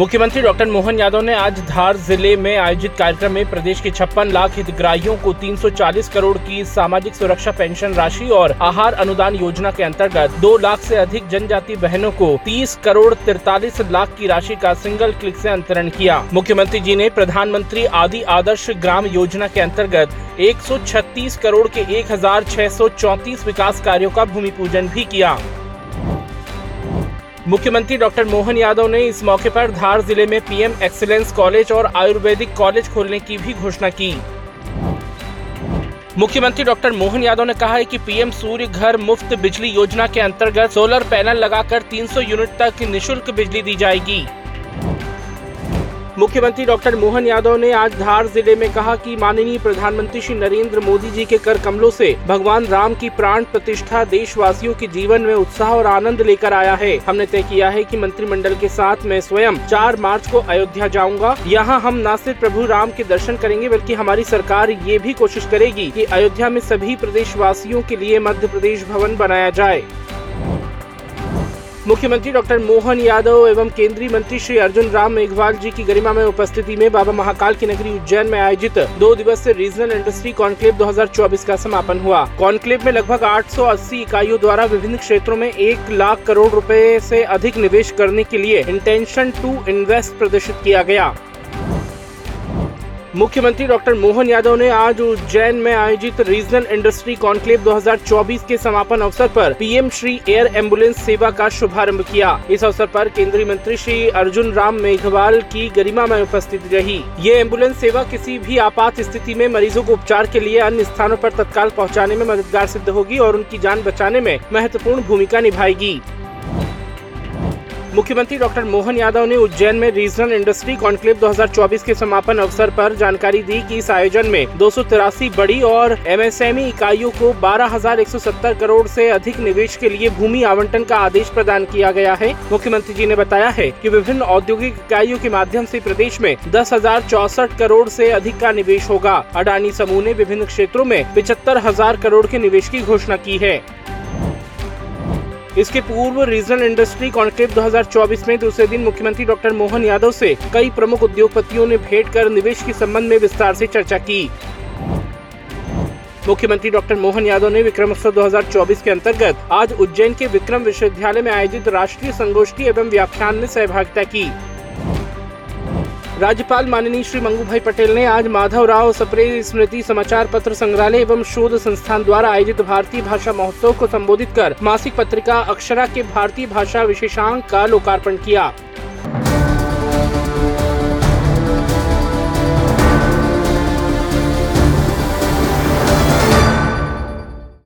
मुख्यमंत्री डॉक्टर मोहन यादव ने आज धार ज़िले में आयोजित कार्यक्रम में प्रदेश के छप्पन लाख हितग्राहियों को 340 करोड़ की सामाजिक सुरक्षा पेंशन राशि और आहार अनुदान योजना के अंतर्गत 2 लाख से अधिक जनजाति बहनों को 30 करोड़ तिरतालीस लाख की राशि का सिंगल क्लिक से अंतरण किया। मुख्यमंत्री जी ने प्रधानमंत्री आदि आदर्श ग्राम योजना के अंतर्गत 136 करोड़ के एक विकास कार्यों का भूमि पूजन भी किया। मुख्यमंत्री डॉक्टर मोहन यादव ने इस मौके पर धार ज़िले में पीएम एक्सीलेंस कॉलेज और आयुर्वेदिक कॉलेज खोलने की भी घोषणा की। मुख्यमंत्री डॉक्टर मोहन यादव ने कहा है कि पीएम सूर्य घर मुफ़्त बिजली योजना के अंतर्गत सोलर पैनल लगाकर 300 यूनिट तक निशुल्क बिजली दी जाएगी। मुख्यमंत्री डॉक्टर मोहन यादव ने आज धार ज़िले में कहा कि माननीय प्रधानमंत्री श्री नरेंद्र मोदी जी के कर कमलों से भगवान राम की प्राण प्रतिष्ठा देशवासियों के जीवन में उत्साह और आनंद लेकर आया है। हमने तय किया है कि मंत्रिमंडल के साथ मैं स्वयं 4 मार्च को अयोध्या जाऊँगा। यहाँ हम न सिर्फ़ प्रभु राम के दर्शन करेंगे, बल्कि हमारी सरकार ये भी कोशिश करेगी की अयोध्या में सभी प्रदेशवासियों के लिए मध्य प्रदेश भवन बनाया जाए। मुख्यमंत्री डॉक्टर मोहन यादव एवं केंद्रीय मंत्री श्री अर्जुन राम मेघवाल जी की गरिमा में उपस्थिति में बाबा महाकाल की नगरी उज्जैन में आयोजित दो दिवसीय रीजनल इंडस्ट्री कॉन्क्लेव 2024 का समापन हुआ। कॉन्क्लेव में लगभग 880 इकाइयों द्वारा विभिन्न क्षेत्रों में एक लाख करोड़ रूपए ऐसी अधिक निवेश करने के लिए इंटेंशन टू इन्वेस्ट प्रदर्शित किया गया। मुख्यमंत्री डॉक्टर मोहन यादव ने आज उज्जैन में आयोजित रीजनल इंडस्ट्री कॉन्क्लेव 2024 के समापन अवसर पर पीएम श्री एयर एंबुलेंस सेवा का शुभारंभ किया। इस अवसर पर केंद्रीय मंत्री श्री अर्जुन राम मेघवाल की गरिमा में उपस्थित रही। ये एंबुलेंस सेवा किसी भी आपात स्थिति में मरीजों को उपचार के लिए अन्य स्थानों आरोप तत्काल पहुँचाने में मददगार सिद्ध होगी और उनकी जान बचाने में महत्वपूर्ण भूमिका निभाएगी। मुख्यमंत्री डॉक्टर मोहन यादव ने उज्जैन में रीजनल इंडस्ट्री कॉन्क्लेव 2024 के समापन अवसर पर जानकारी दी कि इस आयोजन में दो सौ तिरासी बड़ी और एमएसएमई इकाइयों को 12,170 करोड़ से अधिक निवेश के लिए भूमि आवंटन का आदेश प्रदान किया गया है। मुख्यमंत्री जी ने बताया है कि विभिन्न औद्योगिक इकाइयों के माध्यम से प्रदेश में दस करोड़ से अधिक का निवेश होगा। अडानी समूह ने विभिन्न क्षेत्रों में पिछहत्तर करोड़ के निवेश की घोषणा की है। इसके पूर्व रीजनल इंडस्ट्री कॉन्क्लेव 2024 में दूसरे दिन मुख्यमंत्री डॉक्टर मोहन यादव से कई प्रमुख उद्योगपतियों ने भेंट कर निवेश के संबंध में विस्तार से चर्चा की। मुख्यमंत्री डॉक्टर मोहन यादव ने विक्रम उत्सव 2024 के अंतर्गत आज उज्जैन के विक्रम विश्वविद्यालय में आयोजित राष्ट्रीय संगोष्ठी एवं व्याख्यान में सहभागिता की। राज्यपाल माननीय श्री मंगू भाई पटेल ने आज माधव राव सप्रे स्मृति समाचार पत्र संग्रहालय एवं शोध संस्थान द्वारा आयोजित भारतीय भाषा महोत्सव को संबोधित कर मासिक पत्रिका अक्षरा के भारतीय भाषा विशेषांक का लोकार्पण किया।